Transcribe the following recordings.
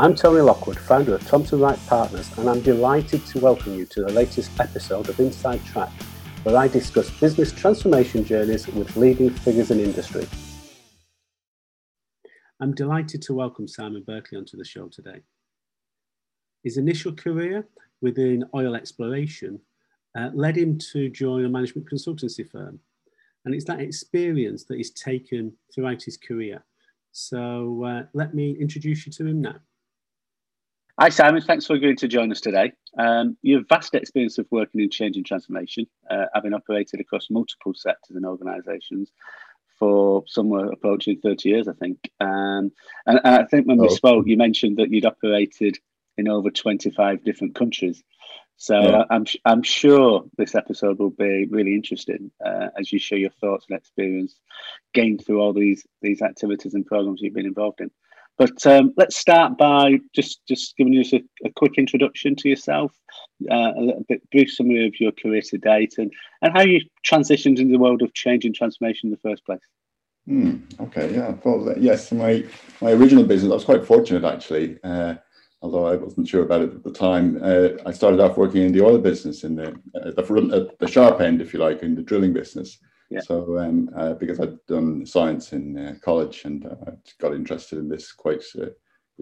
I'm Tony Lockwood, founder of Thomson Wright Partners, and I'm delighted to welcome you to the latest episode of Inside Track, where I discuss business transformation journeys with leading figures in industry. I'm delighted to welcome Simon Berkeley onto the show today. His initial career within oil exploration uh, led him to join a management consultancy firm. And it's that experience that he's taken throughout his career. So uh, let me introduce you to him now. Hi, Simon. Thanks for agreeing to join us today. Um, you have vast experience of working in change and transformation, uh, having operated across multiple sectors and organisations for somewhere approaching 30 years, I think. Um, and, and, I think when oh. we spoke, you mentioned that you'd operated in over 25 different countries. So yeah. I'm I'm sure this episode will be really interesting uh, as you share your thoughts and experience gained through all these these activities and programs you've been involved in. But um, let's start by just just giving us a, a quick introduction to yourself, uh, a little bit brief summary of your career to date, and and how you transitioned into the world of change and transformation in the first place. Mm, okay, yeah. Well, yes, my my original business, I was quite fortunate actually. Uh, although I wasn't sure about it at the time. Uh, I started off working in the oil business, in the the, the, sharp end, if you like, in the drilling business. Yeah. So, um, uh, because I'd done science in uh, college and uh, I got interested in this quite uh,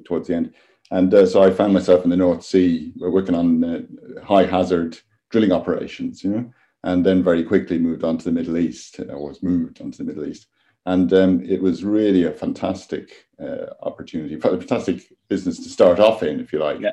towards the end, and so I found myself in the North Sea, working on high hazard drilling operations, you know, and then very quickly moved on to the Middle East. I was moved on to the Middle East and um, it was really a fantastic uh, opportunity, a fantastic business to start off in, if you like, yeah.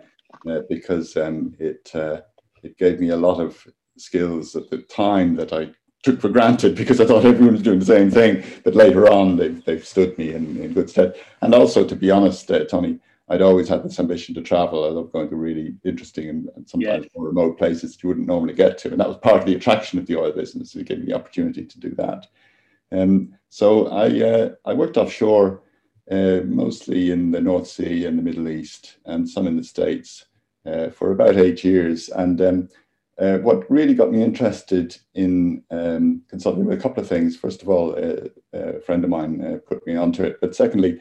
uh, because um, it uh, it gave me a lot of skills at the time that I took for granted because I thought everyone was doing the same thing. But later on, they've, they've stood me in, in good stead. And also, to be honest, uh, Tony, I'd always had this ambition to travel. I love going to really interesting and, and sometimes yeah. more remote places you wouldn't normally get to. And that was part of the attraction of the oil business. It gave me the opportunity to do that. Um, so I uh, I worked offshore, uh, mostly in the North Sea and the Middle East, and some in the States, uh, for about eight years. And um, uh, what really got me interested in um, consulting with a couple of things. First of all, uh, a friend of mine uh, put me onto it, but secondly,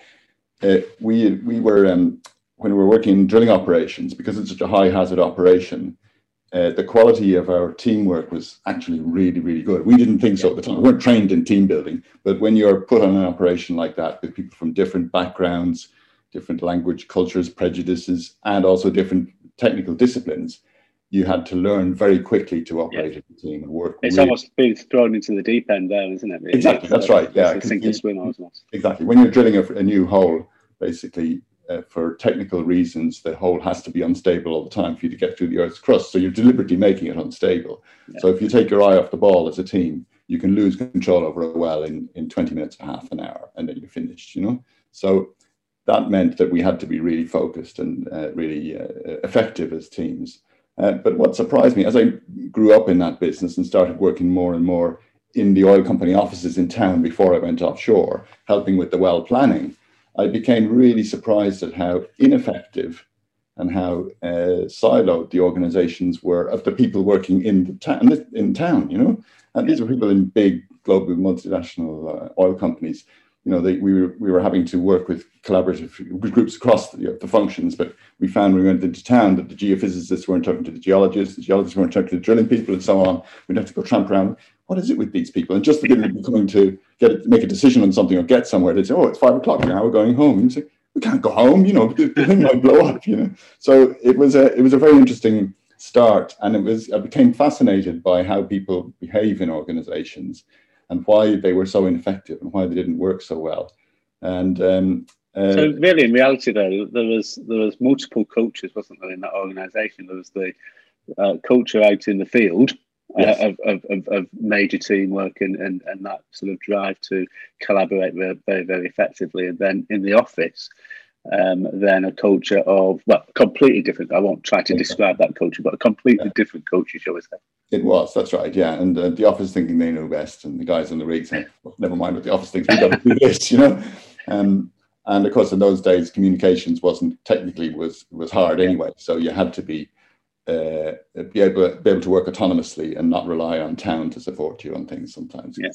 we we were um, when we were working in drilling operations because it's such a high hazard operation uh, the quality of our teamwork was actually really, really good. We didn't think so at the time. We weren't trained in team building, but when you're put on an operation like that with people from different backgrounds, different language, cultures, prejudices, and also different technical disciplines, you had to learn very quickly to operate yeah. as a team and work. It's really. almost being thrown into the deep end there, isn't it? Really? Exactly, that's right. Yeah, sink and swim almost. Exactly. When you're drilling a, a new hole, basically uh, for technical reasons, the hole has to be unstable all the time for you to get through the Earth's crust. So you're deliberately making it unstable. Yeah. So if you take your eye off the ball as a team, you can lose control over a well in, in 20 minutes or half an hour, and then you're finished, you know? So that meant that we had to be really focused and uh, really uh, effective as teams. Uh, but what surprised me as I grew up in that business and started working more and more in the oil company offices in town before I went offshore, helping with the well planning, I became really surprised at how ineffective and how uh, siloed the organizations were of the people working in the town, in town, you know. And these were people in big global multinational uh, oil companies. You know, they, we, were, we were having to work with collaborative groups across the, the, functions, but we found when we went into town that the geophysicists weren't talking to the geologists, the geologists weren't talking to the drilling people, and so on. We'd have to go tramp around. What is it with these people? And just the people coming to get it, make a decision on something or get somewhere, they'd say, "Oh, it's five o'clock now. We're going home." And you say, "We can't go home," you know, the, thing might blow up, you know. So it was a it was a very interesting start, and it was I became fascinated by how people behave in organisations and why they were so ineffective and why they didn't work so well. And um, uh, so really, in reality, though, there was there was multiple cultures, wasn't there, in that organisation? There was the uh, culture out in the field, yes. uh, of, of, of, major teamwork and, and, and that sort of drive to collaborate very, very, very effectively. And then in the office, um, then a culture of, well, completely different. I won't try to describe that culture, but a completely yeah. different culture, shall we say. It was, that's right, yeah. And uh, the office thinking they know best, and the guys on the rig saying, well, never mind what the office thinks, we've got to do this, you know. Um, and of course, in those days, communications wasn't technically was was hard anyway. So you had to be uh, be able be able to work autonomously and not rely on town to support you on things. Sometimes yeah.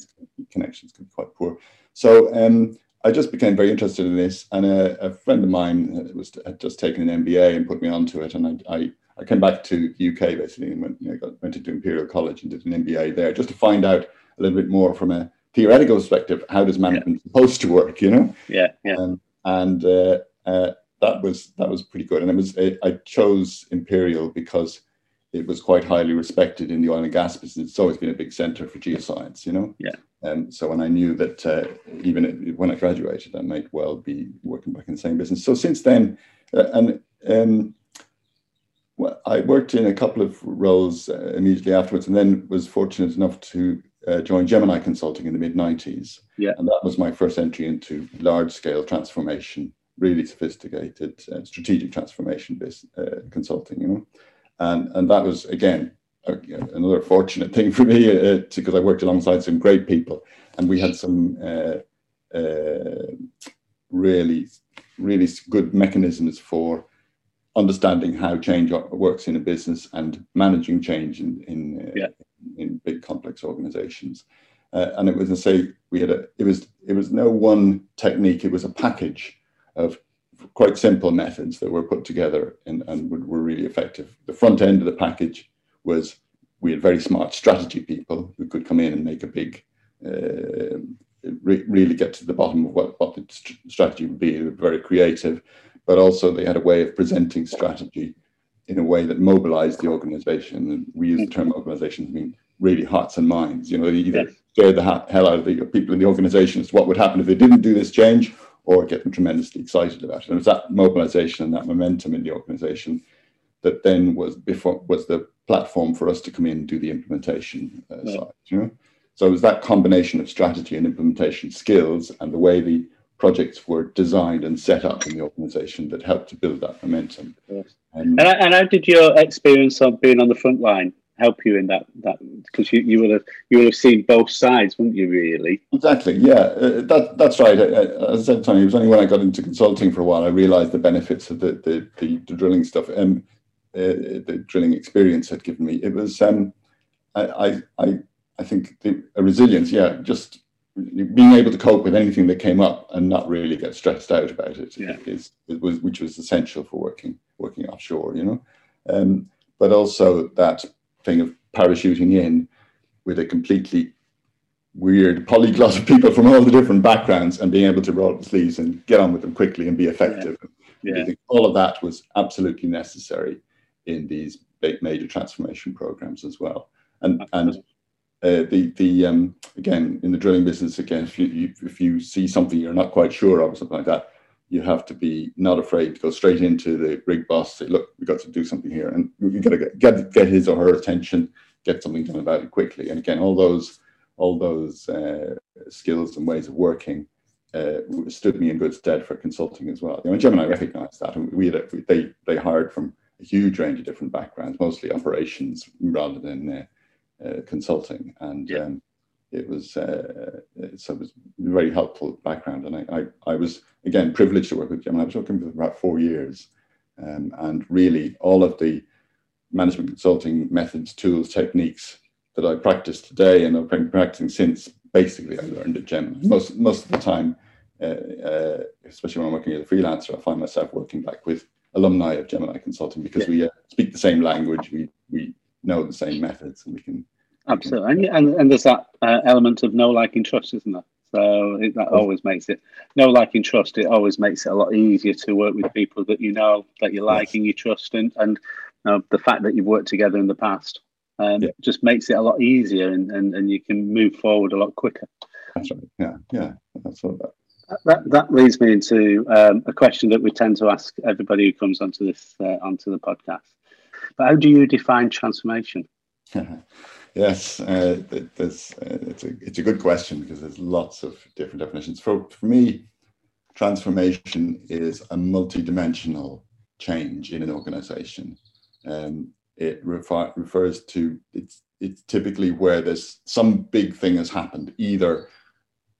connections can be quite poor. So um, I just became very interested in this, and a, a, friend of mine was had just taken an MBA and put me onto it, and I, I, I came back to UK basically and went, you know, got, went into Imperial College and did an MBA there just to find out a little bit more from a theoretical perspective. How does management yeah. supposed to work? You know? Yeah, yeah. Um, and uh, uh, that was that was pretty good, and it was I chose Imperial because it was quite highly respected in the oil and gas business. It's always been a big center for geoscience, you know. Yeah. And um, so when I knew that uh, even when I graduated, I might well be working back in the same business. So since then, uh, and um, well, I worked in a couple of roles uh, immediately afterwards, and then was fortunate enough to uh, join Gemini Consulting in the mid '90s. Yeah. And that was my first entry into large-scale transformation, really sophisticated uh, strategic transformation business, uh, consulting. You know, and and that was again uh, another fortunate thing for me uh, because I worked alongside some great people, and we had some uh, uh, really, really good mechanisms for understanding how change works in a business and managing change in in, uh, yeah. in big complex organizations. Uh, and it was to say we had a it was it was no one technique; it was a package of quite simple methods that were put together and, and were really effective. The front end of the package was we had very smart strategy people who could come in and make a big, uh, re- really get to the bottom of what, what the st- strategy would be. They were very creative, but also they had a way of presenting strategy in a way that mobilized the organization. And we use the term mobilization to mean really hearts and minds. You know, they either yes. scared the hell out of the people in the organization as to what would happen if they didn't do this change or get them tremendously excited about it. And it was that mobilization and that momentum in the organization that then was before was the platform for us to come in and do the implementation uh, yeah. side. You know, so it was that combination of strategy and implementation skills and the way the projects were designed and set up in the organization that helped to build that momentum. Yes. And, and, and how did your experience of being on the front line help you in that that because you, you will have you will have seen both sides, wouldn't you? Really? Exactly. Yeah, uh, that that's right. as I said, Tony, it was only when I got into consulting for a while I realised the benefits of the the, the, the drilling stuff and uh, the drilling experience had given me. It was um, I I I think the resilience. Yeah, just being able to cope with anything that came up and not really get stressed out about it yeah. is, it was which was essential for working working offshore. You know. Um, but also that thing of parachuting in with a completely weird polyglot of people from all the different backgrounds and being able to roll up the sleeves and get on with them quickly and be effective. Yeah. Yeah. all of that was absolutely necessary in these big major transformation programs as well. And and uh, the the um, again in the drilling business again if you, you, if you see something you're not quite sure of or something like that you have to be not afraid to go straight into the rig boss, say, look, we've got to do something here. And you've got to get, get, get his or her attention, get something done about it quickly. And again, all those, all those uh, skills and ways of working uh, stood me in good stead for consulting as well. You know, Gemini recognized that. And we had a, they, they hired from a huge range of different backgrounds, mostly operations rather than uh, uh consulting. And yeah. um, it was uh, so it was very helpful background, and I, I, I, was again privileged to work with Jim. I was working for about four years, um, and really all of the management consulting methods, tools, techniques that I practice today and I've been practicing since, basically I learned at Gemini. Most most of the time, uh, uh, especially when I'm working as a freelancer, I find myself working back with alumni of Gemini Consulting because yeah. we uh, speak the same language, we we know the same methods, and we can Absolutely, and, and, and there's that uh, element of know, like, and trust, isn't there? So it, that always makes it know, like, and trust. It always makes it a lot easier to work with people that you know, that you like, yes. and you trust, and and you know, the fact that you've worked together in the past um, yeah. just makes it a lot easier, and, and and you can move forward a lot quicker. That's right. Yeah, yeah, that's all that. That, that leads me into um, a question that we tend to ask everybody who comes onto this uh, onto the podcast. But how do you define transformation? Yes, uh, there's, uh, it's, a, it's a good question because there's lots of different definitions. For, for me, transformation is a multidimensional change in an organization. Um, it refers to it's it's typically where there's some big thing has happened. Either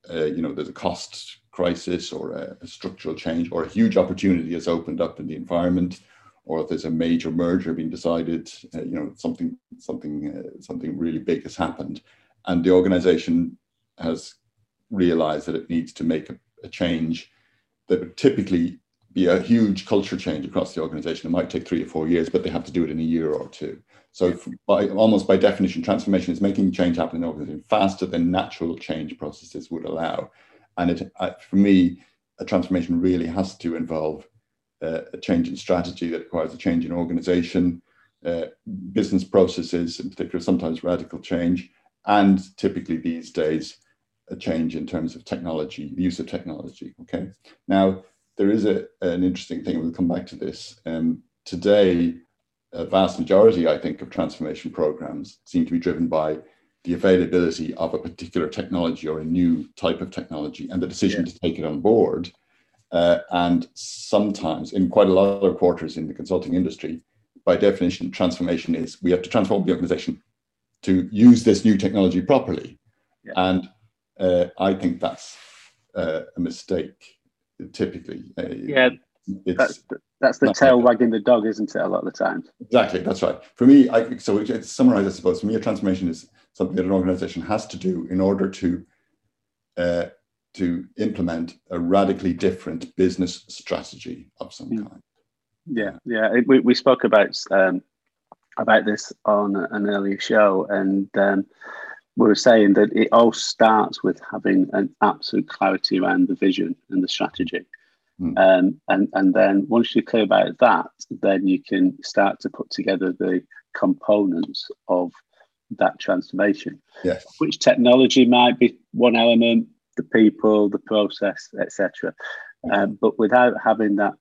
uh, you know there's a cost crisis or a, a, structural change, or a huge opportunity has opened up in the environment, or if there's a major merger being decided, uh, you know, something something uh, something really big has happened, and the organization has realized that it needs to make a, a change that would typically be a huge culture change across the organization. It might take three or four years, but they have to do it in a year or two. So, by almost by definition, transformation is making change happen in the organization faster than natural change processes would allow. And it, for me, a transformation really has to involve uh, a change in strategy that requires a change in organization, uh, business processes, in particular, sometimes radical change, and typically these days, a change in terms of technology, the use of technology. Okay. Now, there is a, an interesting thing, we'll come back to this. Um, today, a vast majority, I think, of transformation programs seem to be driven by the availability of a particular technology or a new type of technology and the decision yeah. to take it on board. Uh, and sometimes, in quite a lot of quarters in the consulting industry, by definition, transformation is we have to transform the organization to use this new technology properly. Yeah. And uh, I think that's uh, a mistake, typically. Uh, yeah, that's the, that's the tail wagging the dog, isn't it? A lot of the time. Exactly, that's right. For me, I, so it's summarized, I suppose. For me, a transformation is something that an organization has to do in order to uh, to implement a radically different business strategy of some mm. kind. Yeah, yeah. We, we spoke about um, about this on an earlier show, and um, we were saying that it all starts with having an absolute clarity around the vision and the strategy. Mm. Um, and, and then once you're clear about that, then you can start to put together the components of that transformation. Yes. Which technology might be one element, the people, the process, etc. Um, but without having that,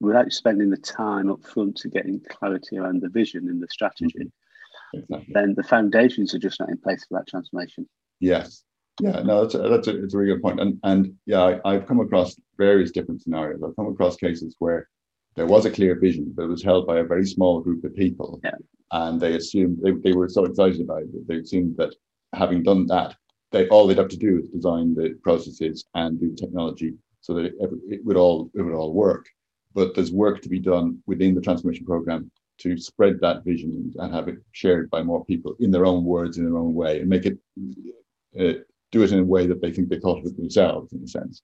without spending the time up front to getting clarity around the vision and the strategy, mm-hmm. exactly. then the foundations are just not in place for that transformation. Yes, yeah, no, that's a, that's a, it's a really good point. And and yeah, I, have come across various different scenarios. I've come across cases where there was a clear vision that was held by a very small group of people, yeah. and they assumed they, they were so excited about it. They assumed that having done that, they all they'd have to do is design the processes and do the technology so that it, it would all it would all work. But there's work to be done within the transformation program to spread that vision and have it shared by more people in their own words in their own way and make it uh, do it in a way that they think they thought of it themselves, in a sense.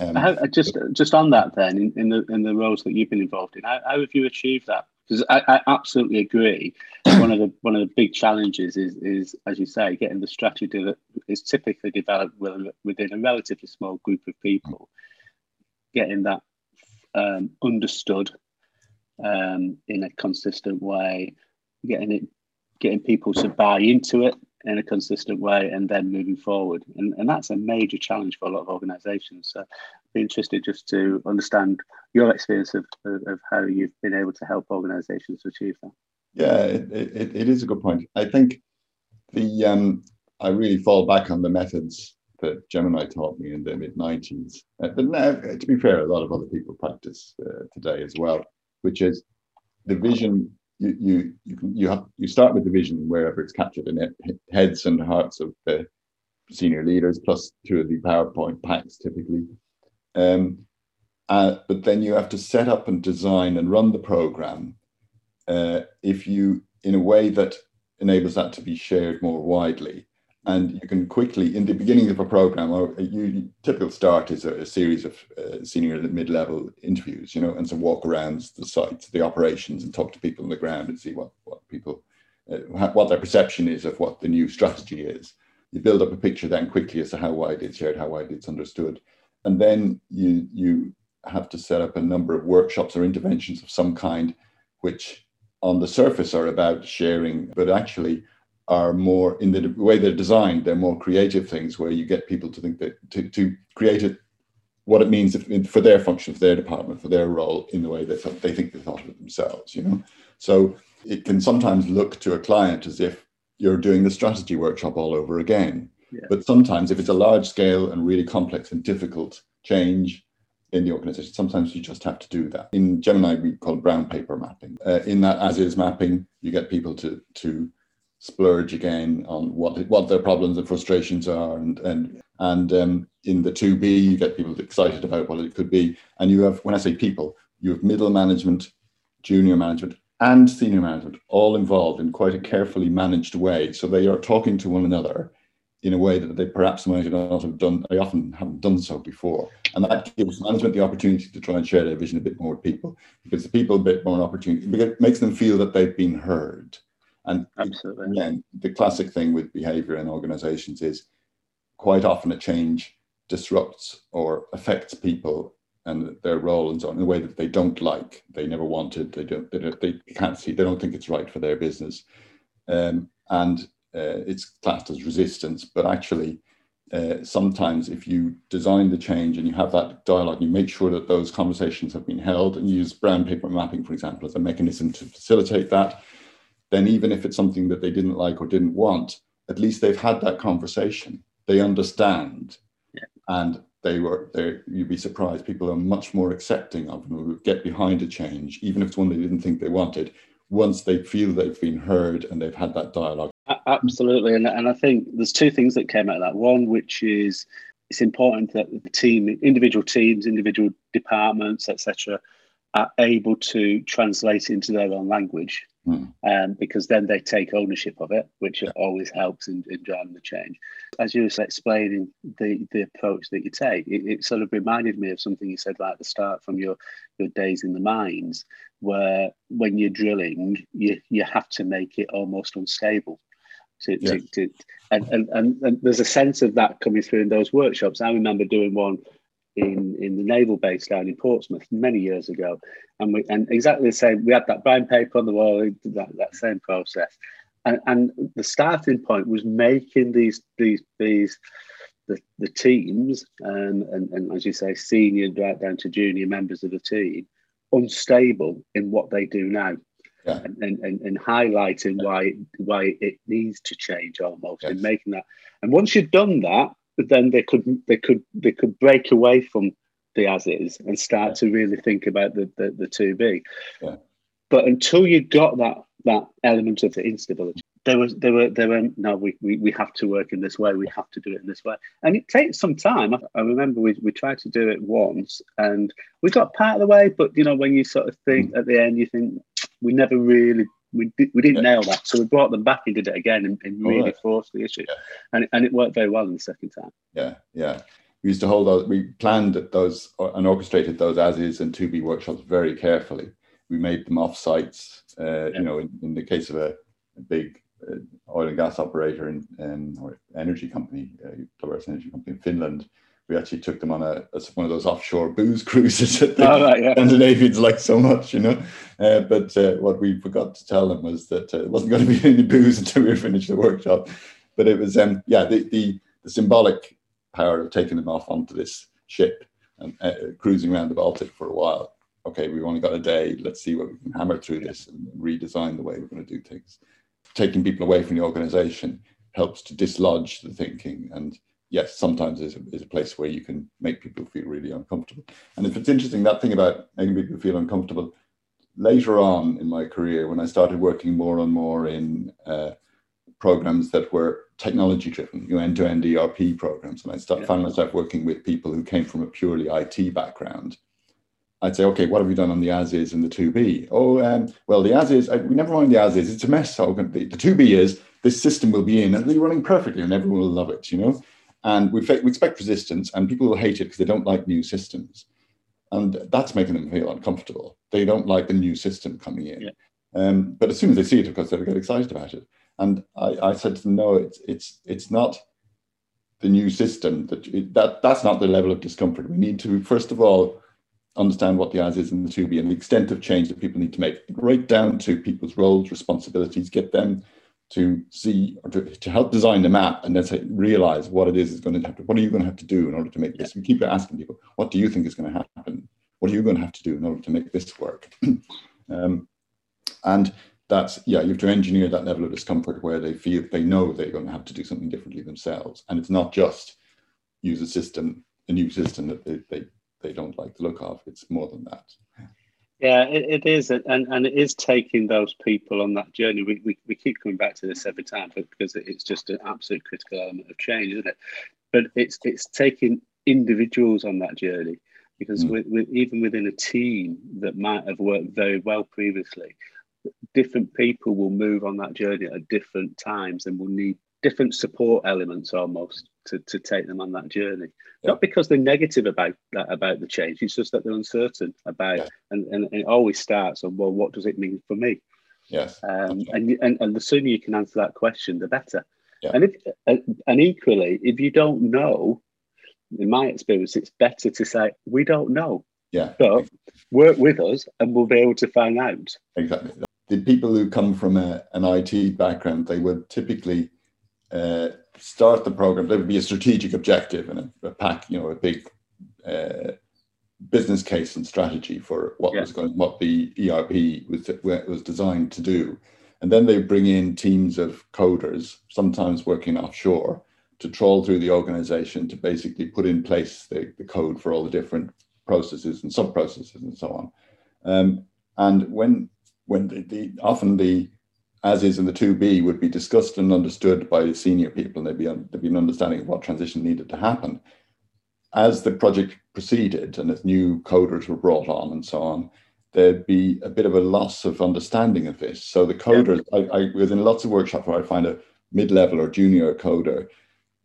Um, how, just just on that, then, in, in, the in the roles that you've been involved in, how, how have you achieved that? Because I, I, absolutely agree. one of the one of the big challenges is is as you say, getting the strategy that is typically developed within a relatively small group of people, getting that um, understood um, in a consistent way, getting it, getting people to buy into it in a consistent way and then moving forward. And, and that's a major challenge for a lot of organizations. So I'd be interested just to understand your experience of, of, of how you've been able to help organizations achieve that. Yeah, it, it, it is a good point. I think the um, I really fall back on the methods that Gemini taught me in the mid 90s. Uh, but now, to be fair, a lot of other people practice uh, today as well, which is the vision you you you, can, you have you start with the vision wherever it's captured in it, heads and hearts of the senior leaders plus two of the PowerPoint packs typically. Um, uh, but then you have to set up and design and run the program uh, if you in a way that enables that to be shared more widely and you can quickly in the beginning of a program or you typical start is a, a series of uh, senior and mid-level interviews you know and some walk around the sites the operations and talk to people on the ground and see what what people uh, what their perception is of what the new strategy is. You build up a picture then quickly as to how widely it's shared how widely it's understood. And then you you have to set up a number of workshops or interventions of some kind which on the surface are about sharing but actually are more in the way they're designed they're more creative things where you get people to think that to, to create it what it means if, for their function for their department for their role in the way that they think they thought of it themselves you know? So it can sometimes look to a client as if you're doing the strategy workshop all over again. Yeah. but sometimes if it's a large scale and really complex and difficult change in the organization sometimes you just have to do that. In Gemini we call brown paper mapping. Uh, in that as is mapping you get people to to splurge again on what what their problems and frustrations are and and and um, in the 2b you get people excited about what it could be and you have when i say people you have middle management junior management and senior management all involved in quite a carefully managed way so they are talking to one another in a way that they perhaps might not have done, they often haven't done so before. And that gives management the opportunity to try and share their vision a bit more with people, because the people a bit more opportunity, because it makes them feel that they've been heard. And Absolutely. again, the classic thing with behavior in organizations is quite often a change disrupts or affects people and their role and so on in a way that they don't like, they never wanted, they don't, they, don't, they can't see, they don't think it's right for their business. Um, and uh, it's classed as resistance, but actually, uh, sometimes if you design the change and you have that dialogue, you make sure that those conversations have been held and use brown paper mapping, for example, as a mechanism to facilitate that, then even if it's something that they didn't like or didn't want, at least they've had that conversation. They understand. Yeah. And they were there you'd be surprised people are much more accepting of them get behind a change even if it's one they didn't think they wanted once they feel they've been heard and they've had that dialogue absolutely and, and i think there's two things that came out of that one which is it's important that the team individual teams individual departments etc are able to translate into their own language mm. um, because then they take ownership of it, which yeah. always helps in, in, driving the change. As you were explaining the, the approach that you take, it, it, sort of reminded me of something you said right at the start from your, your days in the mines, where when you're drilling, you, you have to make it almost unstable. To, yes. to, to and, and, and, and there's a sense of that coming through in those workshops. I remember doing one in, in the naval base down in Portsmouth many years ago, and we and exactly the same. We had that brown paper on the wall, that, that same process, and, and the starting point was making these these these the, the teams and, and and as you say, senior right down to junior members of the team unstable in what they do now. Yeah. And, and, and, highlighting why why it needs to change almost yes. in making that. And once you've done that, then they could they could they could break away from the as is and start yeah. to really think about the the, the to be. Yeah. But until you got that that element of the instability, there was there were there were no we, we we have to work in this way, we have to do it in this way. And it takes some time. I, I remember we, we tried to do it once and we got part of the way, but you know, when you sort of think mm. at the end you think we never really we, we didn't yeah. nail that. So we brought them back and did it again and, and really right. forced the issue. Yeah. And, and it worked very well in the second time. Yeah, yeah. We used to hold those, we planned those and orchestrated those as is and to be workshops very carefully. We made them off sites, uh, yeah. you know, in, in, the case of a, a big uh, oil and gas operator in, in or energy company, uh, Energy Company in Finland we actually took them on a, a one of those offshore booze cruises that the oh, right, yeah. Scandinavians like so much, you know. Uh, but uh, what we forgot to tell them was that uh, it wasn't going to be any booze until we finished the workshop. But it was, um, yeah, the, the, the symbolic power of taking them off onto this ship and uh, cruising around the Baltic for a while. Okay, we've only got a day. Let's see what we can hammer through this and redesign the way we're going to do things. Taking people away from the organization helps to dislodge the thinking and yes, sometimes is a, is a place where you can make people feel really uncomfortable. And if it's interesting, that thing about making people feel uncomfortable, later on in my career, when I started working more and more in uh, programs that were technology driven, you know, end to end ERP programs, and I start, yeah. found myself working with people who came from a purely IT background. I'd say, okay, what have you done on the as is and the to be? Oh, um, well, the as is, I, we never mind the as is, it's a mess. So the, the to be is this system will be in and it'll be running perfectly and everyone will love it, you know? And we, we expect resistance, and people will hate it because they don't like new systems. And that's making them feel uncomfortable. They don't like the new system coming in. Yeah. Um, but as soon as they see it, of course, they'll get excited about it. And I, I said to them, no, it's, it's, it's not the new system that, it, that that's not the level of discomfort. We need to, first of all, understand what the as is and the to be and the extent of change that people need to make, right down to people's roles, responsibilities, get them to see or to, to help design the map and then say realize what it is is going to have to what are you going to have to do in order to make this? We keep asking people what do you think is going to happen? What are you going to have to do in order to make this work? Um, and that's yeah you have to engineer that level of discomfort where they feel they know they're going to have to do something differently themselves. And it's not just use a system a new system that they, they, they don't like the look of. It's more than that yeah, it, it is, and and it is taking those people on that journey. We, we, we keep coming back to this every time, but because it's just an absolute critical element of change, isn't it? But it's it's taking individuals on that journey because mm. with, with, even within a team that might have worked very well previously, different people will move on that journey at different times and will need different support elements almost to, to take them on that journey. Yeah. Not because they're negative about that about the change, it's just that they're uncertain about yeah. and, and, and, it always starts on well, what does it mean for me? Yes. Um, and, and and the sooner you can answer that question, the better. Yeah. And if and equally, if you don't know, in my experience, it's better to say we don't know. Yeah. But work with us, and we'll be able to find out. Exactly. The people who come from a, an IT background, they would typically uh, start the program. There would be a strategic objective and a, a pack, you know, a big uh, business case and strategy for what yeah. was going, what the ERP was was designed to do, and then they bring in teams of coders, sometimes working offshore, to trawl through the organization to basically put in place the, the code for all the different processes and sub processes and so on. Um, and when when the, the, often the as is in the 2B would be discussed and understood by senior people and there'd be, there'd be an understanding of what transition needed to happen. As the project proceeded and as new coders were brought on and so on, there'd be a bit of a loss of understanding of this. So the coders, yeah. I, I within lots of workshops where I find a mid-level or junior coder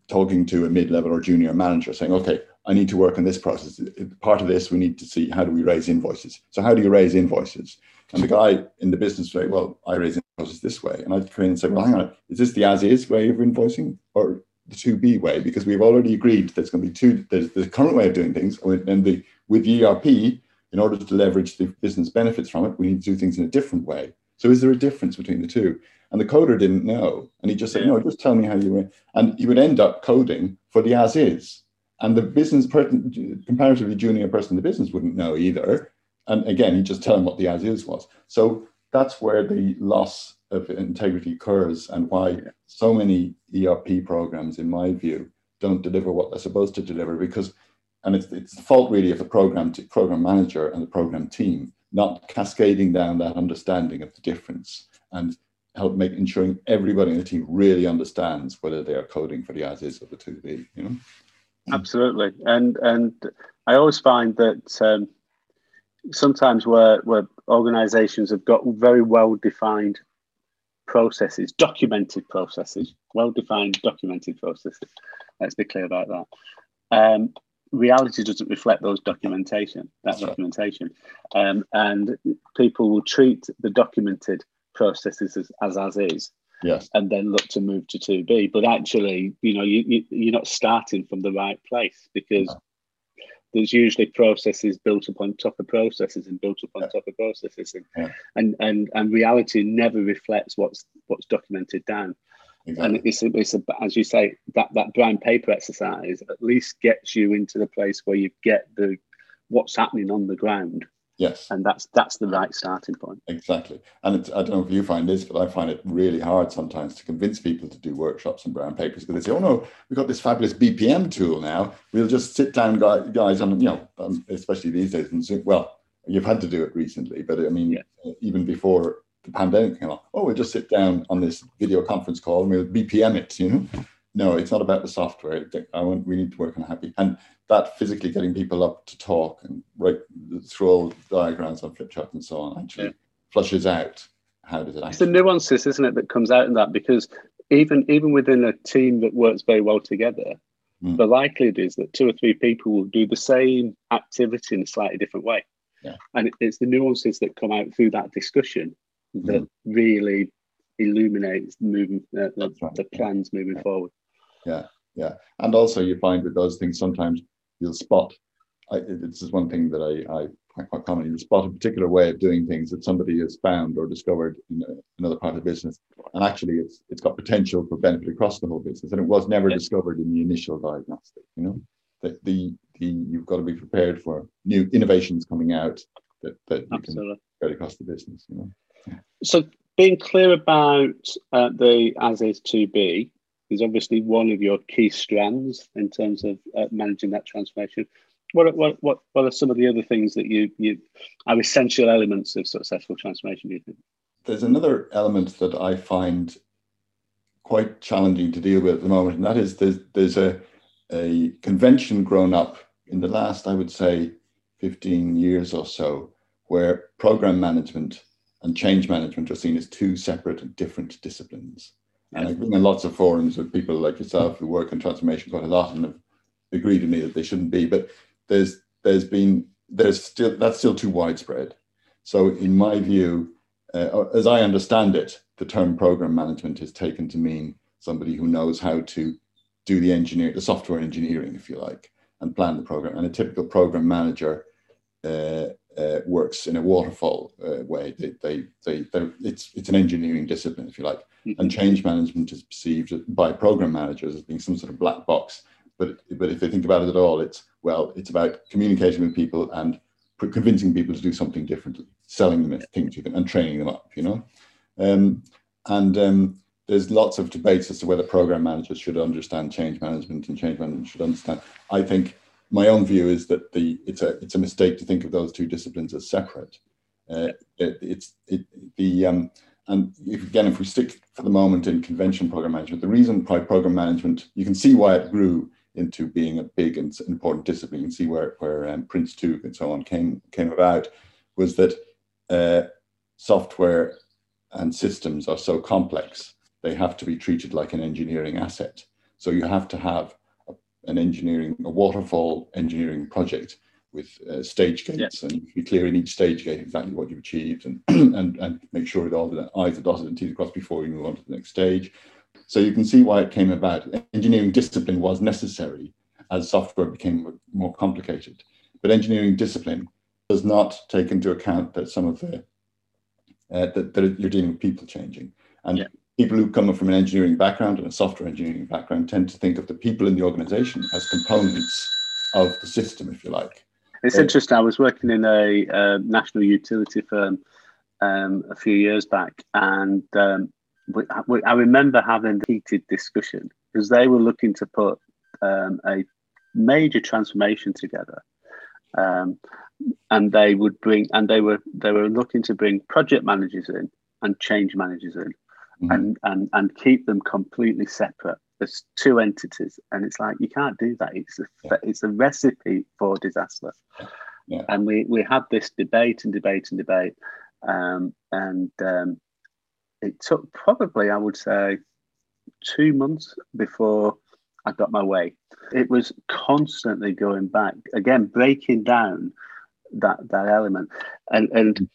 talking to a mid-level or junior manager saying, okay, I need to work on this process. Part of this, we need to see how do we raise invoices. So how do you raise invoices? And the guy in the business way, well, I raise invoices this way. And I'd come in and say, well, hang on, is this the as is way of invoicing or the 2B way? Because we've already agreed there's going to be two, there's the current way of doing things. And the with ERP, in order to leverage the business benefits from it, we need to do things in a different way. So is there a difference between the two? And the coder didn't know. And he just said, no, just tell me how you, and he would end up coding for the as is. And the business person, comparatively junior person in the business wouldn't know either. And again, he just tell him what the as is was. So that's where the loss of integrity occurs and why so many ERP programs, in my view, don't deliver what they're supposed to deliver because, and it's, it's the fault really of the program, t- program manager and the program team, not cascading down that understanding of the difference and help make ensuring everybody in the team really understands whether they are coding for the as is or the 2B, you know? Absolutely. And, and I always find that, um, sometimes where where organizations have got very well defined processes, documented processes, well defined documented processes. Let's be clear about that. Um, reality doesn't reflect those documentation, that That's documentation. Right. Um, and people will treat the documented processes as, as as is. Yes. And then look to move to 2B. But actually, you know, you, you, you're not starting from the right place because no there's usually processes built upon top of processes and built upon yeah. top of processes and, yeah. and and and reality never reflects what's what's documented down exactly. and it's, it's a, as you say that that brown paper exercise at least gets you into the place where you get the what's happening on the ground Yes. And that's that's the right starting point. Exactly. And it's, I don't know if you find this, but I find it really hard sometimes to convince people to do workshops and brown papers because they say, oh no, we've got this fabulous BPM tool now. We'll just sit down, guys, on, you know, um, especially these days. And say, well, you've had to do it recently, but I mean, yeah. even before the pandemic came on, oh, we'll just sit down on this video conference call and we'll BPM it, you know? No, it's not about the software. I want, we need to work on happy. And that physically getting people up to talk and write through all diagrams on flip chart and so on actually yeah. flushes out how does it actually it's the nuances isn't it that comes out in that because even even within a team that works very well together mm. the likelihood is that two or three people will do the same activity in a slightly different way yeah. and it's the nuances that come out through that discussion that mm. really illuminates moving uh, the, right. the, plans moving yeah. forward yeah yeah and also you find with those things sometimes you'll spot. I, this is one thing that I, I quite commonly spot a particular way of doing things that somebody has found or discovered in a, another part of the business, and actually, it's it's got potential for benefit across the whole business, and it was never discovered in the initial diagnostic. You know, that the the you've got to be prepared for new innovations coming out that that you Absolutely. can spread across the business. You know. So being clear about uh, the as is to be is obviously one of your key strands in terms of uh, managing that transformation. What, what, what, what are some of the other things that you, you are essential elements of successful transformation, do you think? There's another element that I find quite challenging to deal with at the moment, and that is there's, there's a, a convention grown up in the last, I would say, 15 years or so, where program management and change management are seen as two separate and different disciplines. And I've been in lots of forums with people like yourself who work in transformation quite a lot and have agreed with me that they shouldn't be. But there's there's been there's still that's still too widespread. So in my view, uh, as I understand it, the term program management is taken to mean somebody who knows how to do the engineer, the software engineering, if you like, and plan the program. And a typical program manager uh, uh, works in a waterfall uh, way. They, they, they, it's, it's an engineering discipline, if you like. Mm-hmm. And change management is perceived by program managers as being some sort of black box. But, but if they think about it at all, it's, well, it's about communicating with people and convincing people to do something differently, selling them a thing to them and training them up, you know? Um, and um, there's lots of debates as to whether program managers should understand change management and change management should understand. I think my own view is that the it's a it's a mistake to think of those two disciplines as separate. Uh, it, it's it, the um, and if, again, if we stick for the moment in convention program management, the reason why program management you can see why it grew into being a big and important discipline. You can see where where um, Prince2 and so on came came about was that uh, software and systems are so complex they have to be treated like an engineering asset. So you have to have an engineering, a waterfall engineering project with uh, stage gates yeah. and be clear in each stage gate exactly what you've achieved and, and, and make sure that all the I's are dotted and T's crossed before you move on to the next stage. So you can see why it came about. Engineering discipline was necessary as software became more complicated. But engineering discipline does not take into account that some of the, uh, that, that you're dealing with people changing. And yeah people who come from an engineering background and a software engineering background tend to think of the people in the organization as components of the system, if you like. It's uh, interesting. I was working in a uh, national utility firm um, a few years back, and um, we, we, I remember having a heated discussion because they were looking to put um, a major transformation together. Um, and they would bring, and they were they were looking to bring project managers in and change managers in, mm-hmm. and, and and keep them completely separate as two entities. And it's like you can't do that. It's a yeah. it's a recipe for disaster. Yeah. And we we had this debate and debate and debate, um, and um, it took probably I would say two months before I got my way. It was constantly going back again, breaking down that that element, and and mm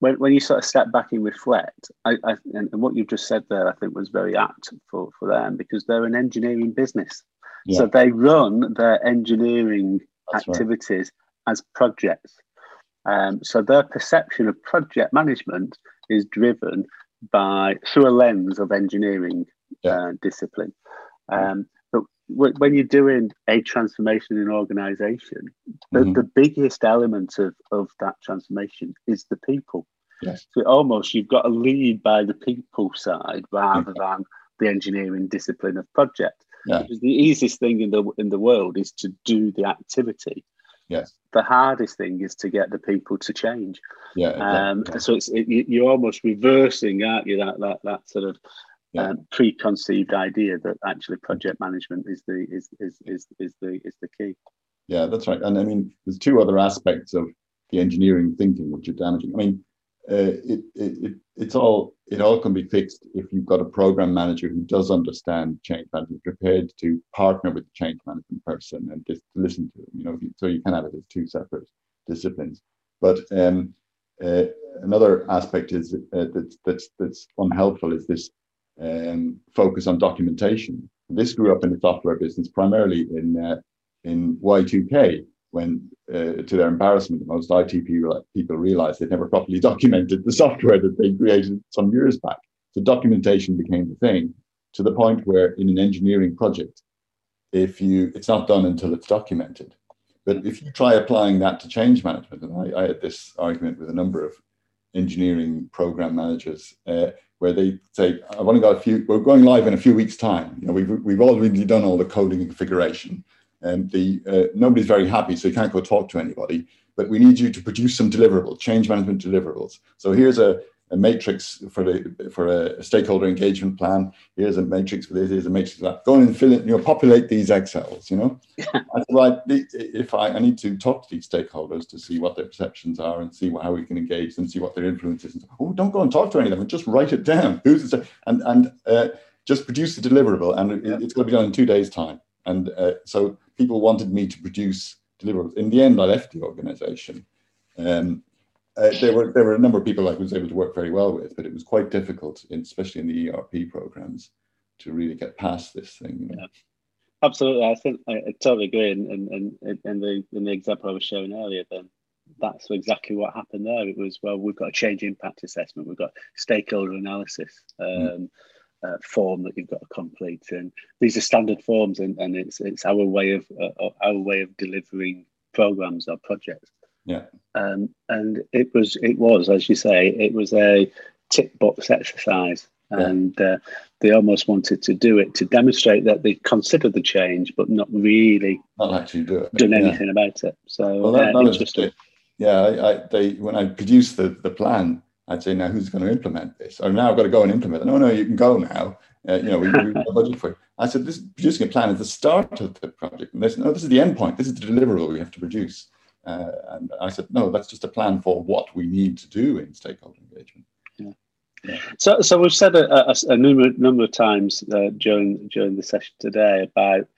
when, when you sort of step back and reflect, I, I, and, what you've just said there, I think was very apt for, for them because they're an engineering business. Yeah. So they run their engineering That's activities right. as projects. Um, so their perception of project management is driven by through a lens of engineering yeah. uh, discipline. Um, when you're doing a transformation in an organization, the, mm-hmm. the biggest element of, of that transformation is the people. Yes. So almost you've got to lead by the people side rather mm-hmm. than the engineering discipline of project. Yeah. Because the easiest thing in the in the world is to do the activity. Yes. The hardest thing is to get the people to change. Yeah. Exactly. Um, so it's it, you're almost reversing, aren't you? That that that sort of yeah. um, preconceived idea that actually project management is the is, is is is the is the key. Yeah, that's right. And I mean, there's two other aspects of the engineering thinking which are damaging. I mean, uh, it, it, it's all it all can be fixed if you've got a program manager who does understand change management, prepared to partner with the change management person and just listen to them. You know, so you can have it as two separate disciplines. But um, uh, another aspect is uh, that's that's that's unhelpful is this um, focus on documentation. This grew up in the software business primarily in uh, in Y2K when, uh, to their embarrassment, most IT people realized they'd never properly documented the software that they created some years back. So documentation became the thing to the point where in an engineering project, if you it's not done until it's documented. But if you try applying that to change management, and I, I had this argument with a number of engineering program managers, uh, where they say, I've only got a few, we're going live in a few weeks' time. You know, we've, we've already done all the coding and configuration. And the uh, nobody's very happy, so you can't go talk to anybody. But we need you to produce some deliverables, change management deliverables. So here's a a matrix for the for a stakeholder engagement plan. Here's a matrix for this. Here's a matrix for that. Go and fill it. You know, populate these Excels. You know, I like if I, I need to talk to these stakeholders to see what their perceptions are and see what, how we can engage them, see what their influence is. Oh, don't go and talk to any of them. Just write it down. Who's it? And and uh, just produce the deliverable, and it, it's going to be done in two days' time. And uh, so people wanted me to produce deliverables. In the end, I left the organization. Um, uh, there were there were a number of people I was able to work very well with, but it was quite difficult, in, especially in the ERP programs, to really get past this thing. You know? yeah. Absolutely, I think I, I totally agree. And and and the in the example I was showing earlier, then that's exactly what happened there. It was well, we've got a change impact assessment, we've got stakeholder analysis. Mm. Um, mm. Uh, form that you've got to complete, and these are standard forms, and, and it's it's our way of uh, our way of delivering programs or projects. Yeah. Um, and it was, it was, as you say, it was a tick box exercise. Yeah. And uh, they almost wanted to do it to demonstrate that they considered the change, but not really not actually do it, done anything yeah. about it. So well, that, uh, interesting. yeah, I, I, they when I produced the, the plan, I'd say, now who's going to implement this? Oh, now I've got to go and implement it. No, no, you can go now. Uh, you know, we, we have a budget for it. I said, this producing a plan is the start of the project. And this, no, this is the end point. This is the deliverable we have to produce. Uh, and I said, no, that's just a plan for what we need to do in stakeholder engagement. Yeah. yeah. So, so we've said a, a, a number, number of times uh, during during the session today about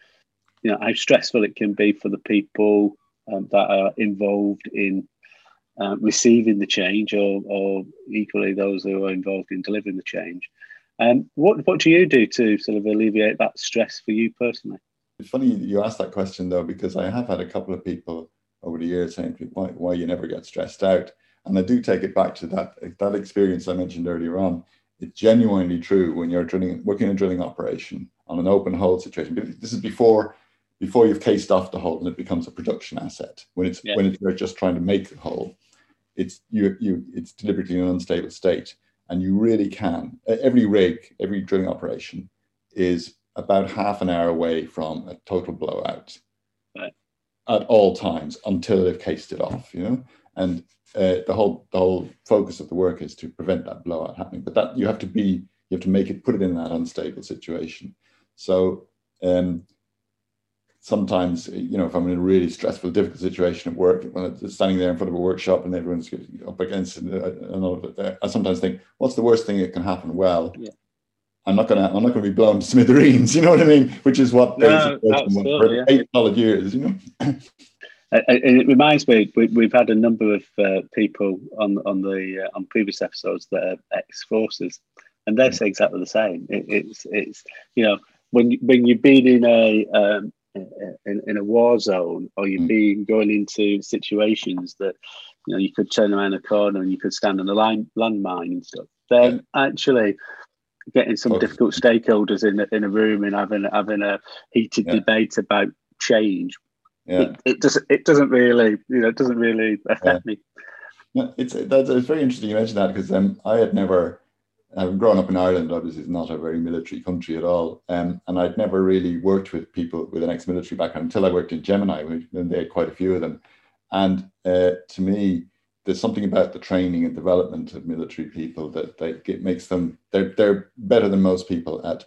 you know how stressful it can be for the people um, that are involved in uh, receiving the change, or, or equally those who are involved in delivering the change. Um, what what do you do to sort of alleviate that stress for you personally? It's funny you asked that question though, because I have had a couple of people over the years saying why, why you never get stressed out. And I do take it back to that, that experience I mentioned earlier on. It's genuinely true when you're drilling, working a drilling operation on an open hole situation. This is before before you've cased off the hole and it becomes a production asset. When it's yeah. when it's, you're just trying to make the hole, it's you you it's deliberately in an unstable state, and you really can. Every rig, every drilling operation, is about half an hour away from a total blowout at all times until they've cased it off, you know. And uh, the whole the whole focus of the work is to prevent that blowout happening. But that you have to be you have to make it put it in that unstable situation. So um, sometimes you know if I'm in a really stressful, difficult situation at work, when I'm standing there in front of a workshop and everyone's up against another, uh, I sometimes think, what's the worst thing that can happen? Well. Yeah I'm not gonna I'm not gonna be blown to smithereens. You know what I mean? Which is what no, for yeah. eight solid years. You know. and it reminds me, we, have had a number of uh, people on on the uh, on previous episodes that are ex forces, and they say exactly the same. It, it's it's you know when when you've been in a um, in, in a war zone or you've mm. been going into situations that you know you could turn around a corner and you could stand on a line landmine and stuff. Then yeah. actually getting some difficult stakeholders in in a room and having having a heated yeah. debate about change. Yeah. It, it doesn't it doesn't really you know it doesn't really affect yeah. me. No, it's that's it's very interesting you mentioned that because um, I had never having grown up in Ireland, obviously it's not a very military country at all. Um, and I'd never really worked with people with an ex-military background until I worked in Gemini, and they had quite a few of them. And uh, to me, there's something about the training and development of military people that they, it makes them they're they're better than most people at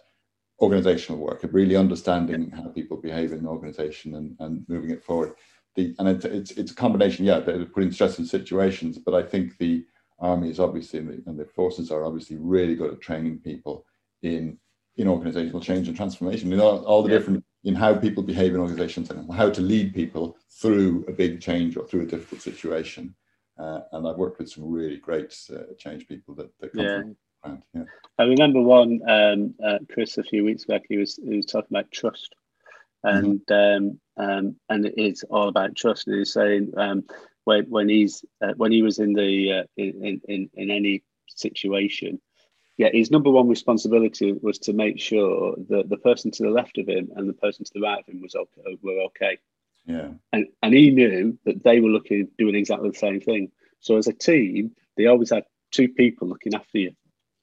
organizational work at really understanding how people behave in an organization and, and moving it forward. The and it's, it's it's a combination yeah they're putting stress in situations but i think the army is obviously and the, and the forces are obviously really good at training people in in organizational change and transformation. You know all the yeah. different in how people behave in organizations and how to lead people through a big change or through a difficult situation uh, and I've worked with some really great uh, change people that, that come yeah. from yeah. I remember one, um, uh, Chris, a few weeks back, he was, he was talking about trust. And mm-hmm. um, um, and it is all about trust. And he's saying um, when when he's uh, when he was in the uh, in, in in any situation, yeah, his number one responsibility was to make sure that the person to the left of him and the person to the right of him was okay, were okay. Yeah. And and he knew that they were looking doing exactly the same thing. So as a team, they always had two people looking after you.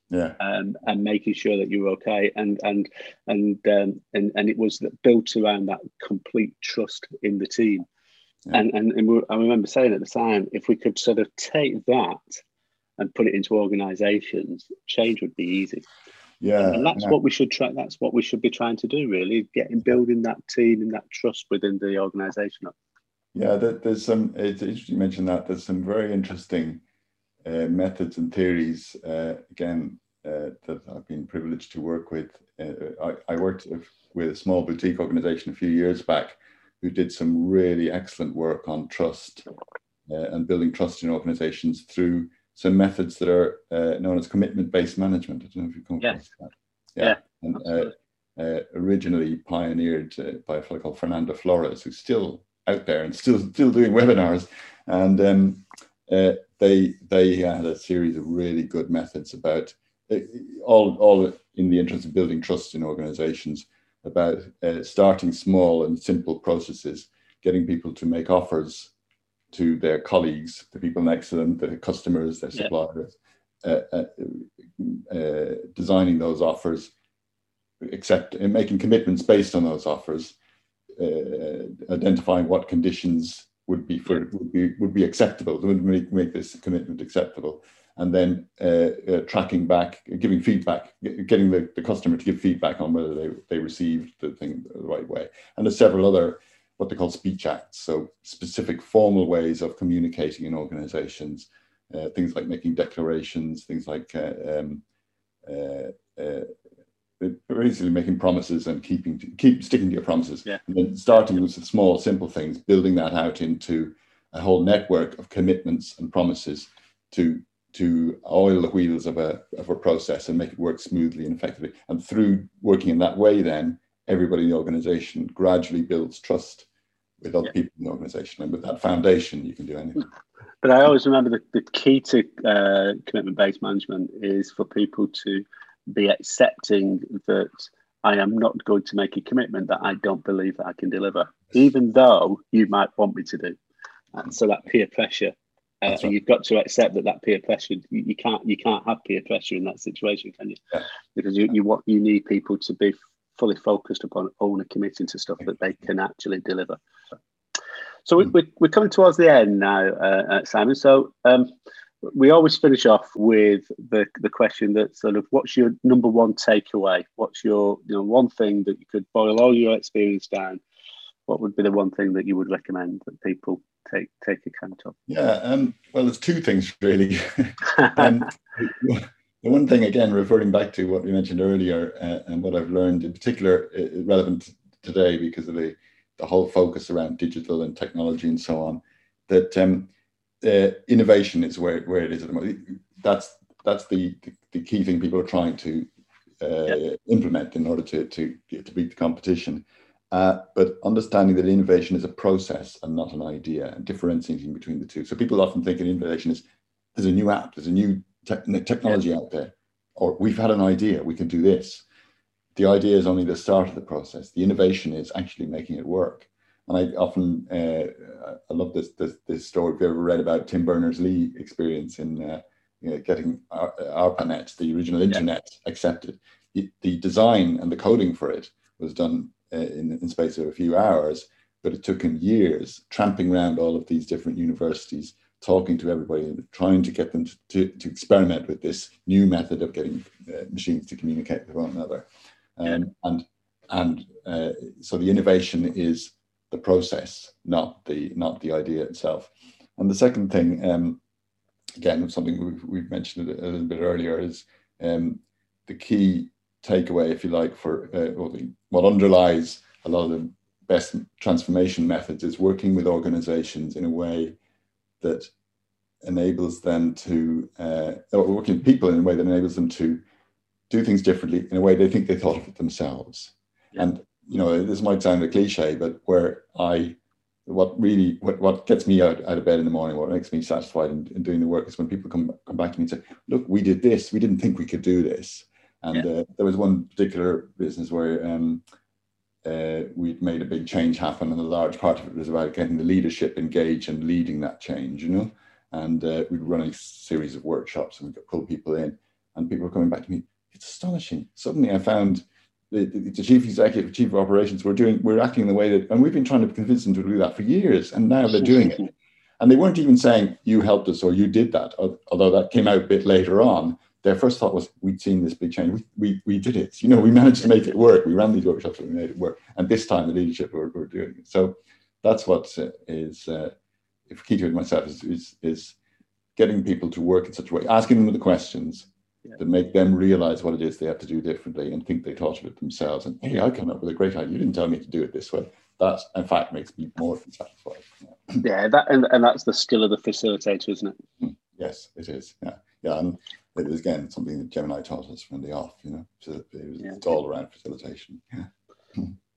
Yeah. Um, and making sure that you were okay. And and and um, and and it was built around that complete trust in the team. Yeah. And and, and I remember saying at the time, if we could sort of take that and put it into organizations, change would be easy. Yeah. And that's yeah. what we should try that's what we should be trying to do really, getting building that team and that trust within the organization. Yeah, there's some it's interesting you mentioned that. There's some very interesting uh, methods and theories uh, again uh, that I've been privileged to work with. Uh, I, I worked with a small boutique organization a few years back who did some really excellent work on trust uh, and building trust in organizations through some methods that are uh, known as commitment-based management. I don't know if you come across that. Yeah, yeah and uh, uh, originally pioneered uh, by a fellow called Fernando Flores, who's still out there and still still doing webinars. And um, uh, they they had a series of really good methods about uh, all all in the interest of building trust in organizations about starting small and simple processes, getting people to make offers to their colleagues, the people next to them, the customers, their suppliers, yeah. uh, uh, uh, designing those offers, accept and making commitments based on those offers, uh, identifying what conditions would be for would be would be acceptable, would make, make this commitment acceptable, and then uh, uh, tracking back, giving feedback, getting the, the customer to give feedback on whether they, they received the thing the right way. And there's several other what they call speech acts, so specific formal ways of communicating in organizations, uh, things like making declarations, things like uh, um, uh, uh basically making promises and keeping keep sticking to your promises, yeah. and then starting with small, simple things, building that out into a whole network of commitments and promises to to oil the wheels of a of a process and make it work smoothly and effectively. And through working in that way, then everybody in the organization gradually builds trust with other yeah. people in the organization. And with that foundation, you can do anything. But I always remember the, the key to uh, commitment based management is for people to be accepting that I am not going to make a commitment that I don't believe that I can deliver, even though you might want me to do. And so that peer pressure, uh, right. you've got to accept that that peer pressure, you, you, can't you can't have peer pressure in that situation, can you? Yeah. Because you you want you need people to be fully focused upon only committing to stuff that they can actually deliver. So we, are we're coming towards the end now, uh, uh, Simon. So um, we always finish off with the, the question that sort of what's your number one takeaway? What's your you know one thing that you could boil all your experience down? What would be the one thing that you would recommend that people take take account of? Yeah, um, well, there's two things really. um, the one thing, again, referring back to what we mentioned earlier uh, and what I've learned in particular, uh, relevant today because of the, the whole focus around digital and technology and so on, that um, uh, innovation is where, where it is at the moment. That's, that's the, the, the key thing people are trying to uh, implement in order to, to, to beat the competition. Uh, but understanding that innovation is a process and not an idea and differentiating between the two. So people often think an innovation is there's a new app, there's a new te- technology out there, or we've had an idea, we can do this. The idea is only the start of the process. The innovation is actually making it work. And I often, uh, I love this, this, this story. If you ever read about Tim Berners-Lee experience in uh, you know, getting ARPANET, the original internet, yeah. accepted, the, the, design and the coding for it was done uh, in, in space of a few hours, but it took him years tramping around all of these different universities talking to everybody and trying to get them to, to, to experiment with this new method of getting uh, machines to communicate with one another. Um, and and uh, so the innovation is the process, not the not the idea itself. And the second thing, um, again, something we've, we've mentioned a little bit earlier, is um, the key takeaway, if you like, for uh, well, the, what underlies a lot of the best transformation methods is working with organizations in a way that enables them to, uh, or working with people in a way that enables them to do things differently in a way they think they thought of it themselves. Yeah. And, you know, this might sound a cliche, but where I, what really, what, what gets me out, out of bed in the morning, what makes me satisfied in, in doing the work is when people come, come back to me and say, look, we did this, we didn't think we could do this. And yeah. uh, there was one particular business where um, uh, we'd made a big change happen, and a large part of it was about getting the leadership engaged and leading that change, you know. And uh, we'd run a series of workshops and we'd pull people in, and people were coming back to me. It's astonishing. Suddenly, I found the, the, the chief executive, chief of operations, were doing, we're acting the way that, and we've been trying to convince them to do that for years, and now they're doing it. And they weren't even saying, you helped us or you did that, although that came out a bit later on. Their first thought was, we'd seen this big change. We, we, we did it. You know, we managed to make it work. We ran these workshops and we made it work. And this time the leadership were, were doing it. So that's what is, uh, uh, if key to it myself, is, is, is getting people to work in such a way, asking them the questions, yeah. that make them realize what it is they have to do differently and think they thought of it themselves. And hey, I came up with a great idea. You didn't tell me to do it this way. That, in fact, makes me more satisfied. Yeah, yeah that and, and that's the skill of the facilitator, isn't it? Hmm. Yes, it is. Yeah, yeah, and it was again something that Gemini taught us from the off. You know, so it was, yeah. it's all around facilitation. Yeah.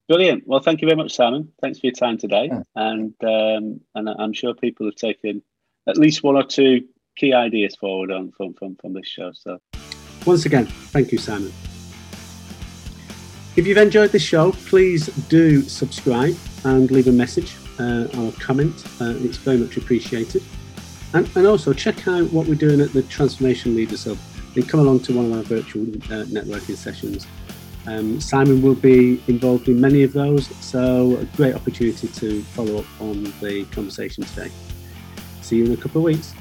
Brilliant. Well, thank you very much, Simon. Thanks for your time today, yeah. and um, and I'm sure people have taken at least one or two key ideas forward on from, from, from this show. So, once again, thank you, Simon. If you've enjoyed this show, please do subscribe and leave a message uh, or comment. Uh, it's very much appreciated. And, and, also check out what we're doing at the Transformation Leaders Hub and come along to one of our virtual uh, networking sessions. Um, Simon will be involved in many of those, so a great opportunity to follow up on the conversation today. See you in a couple of weeks.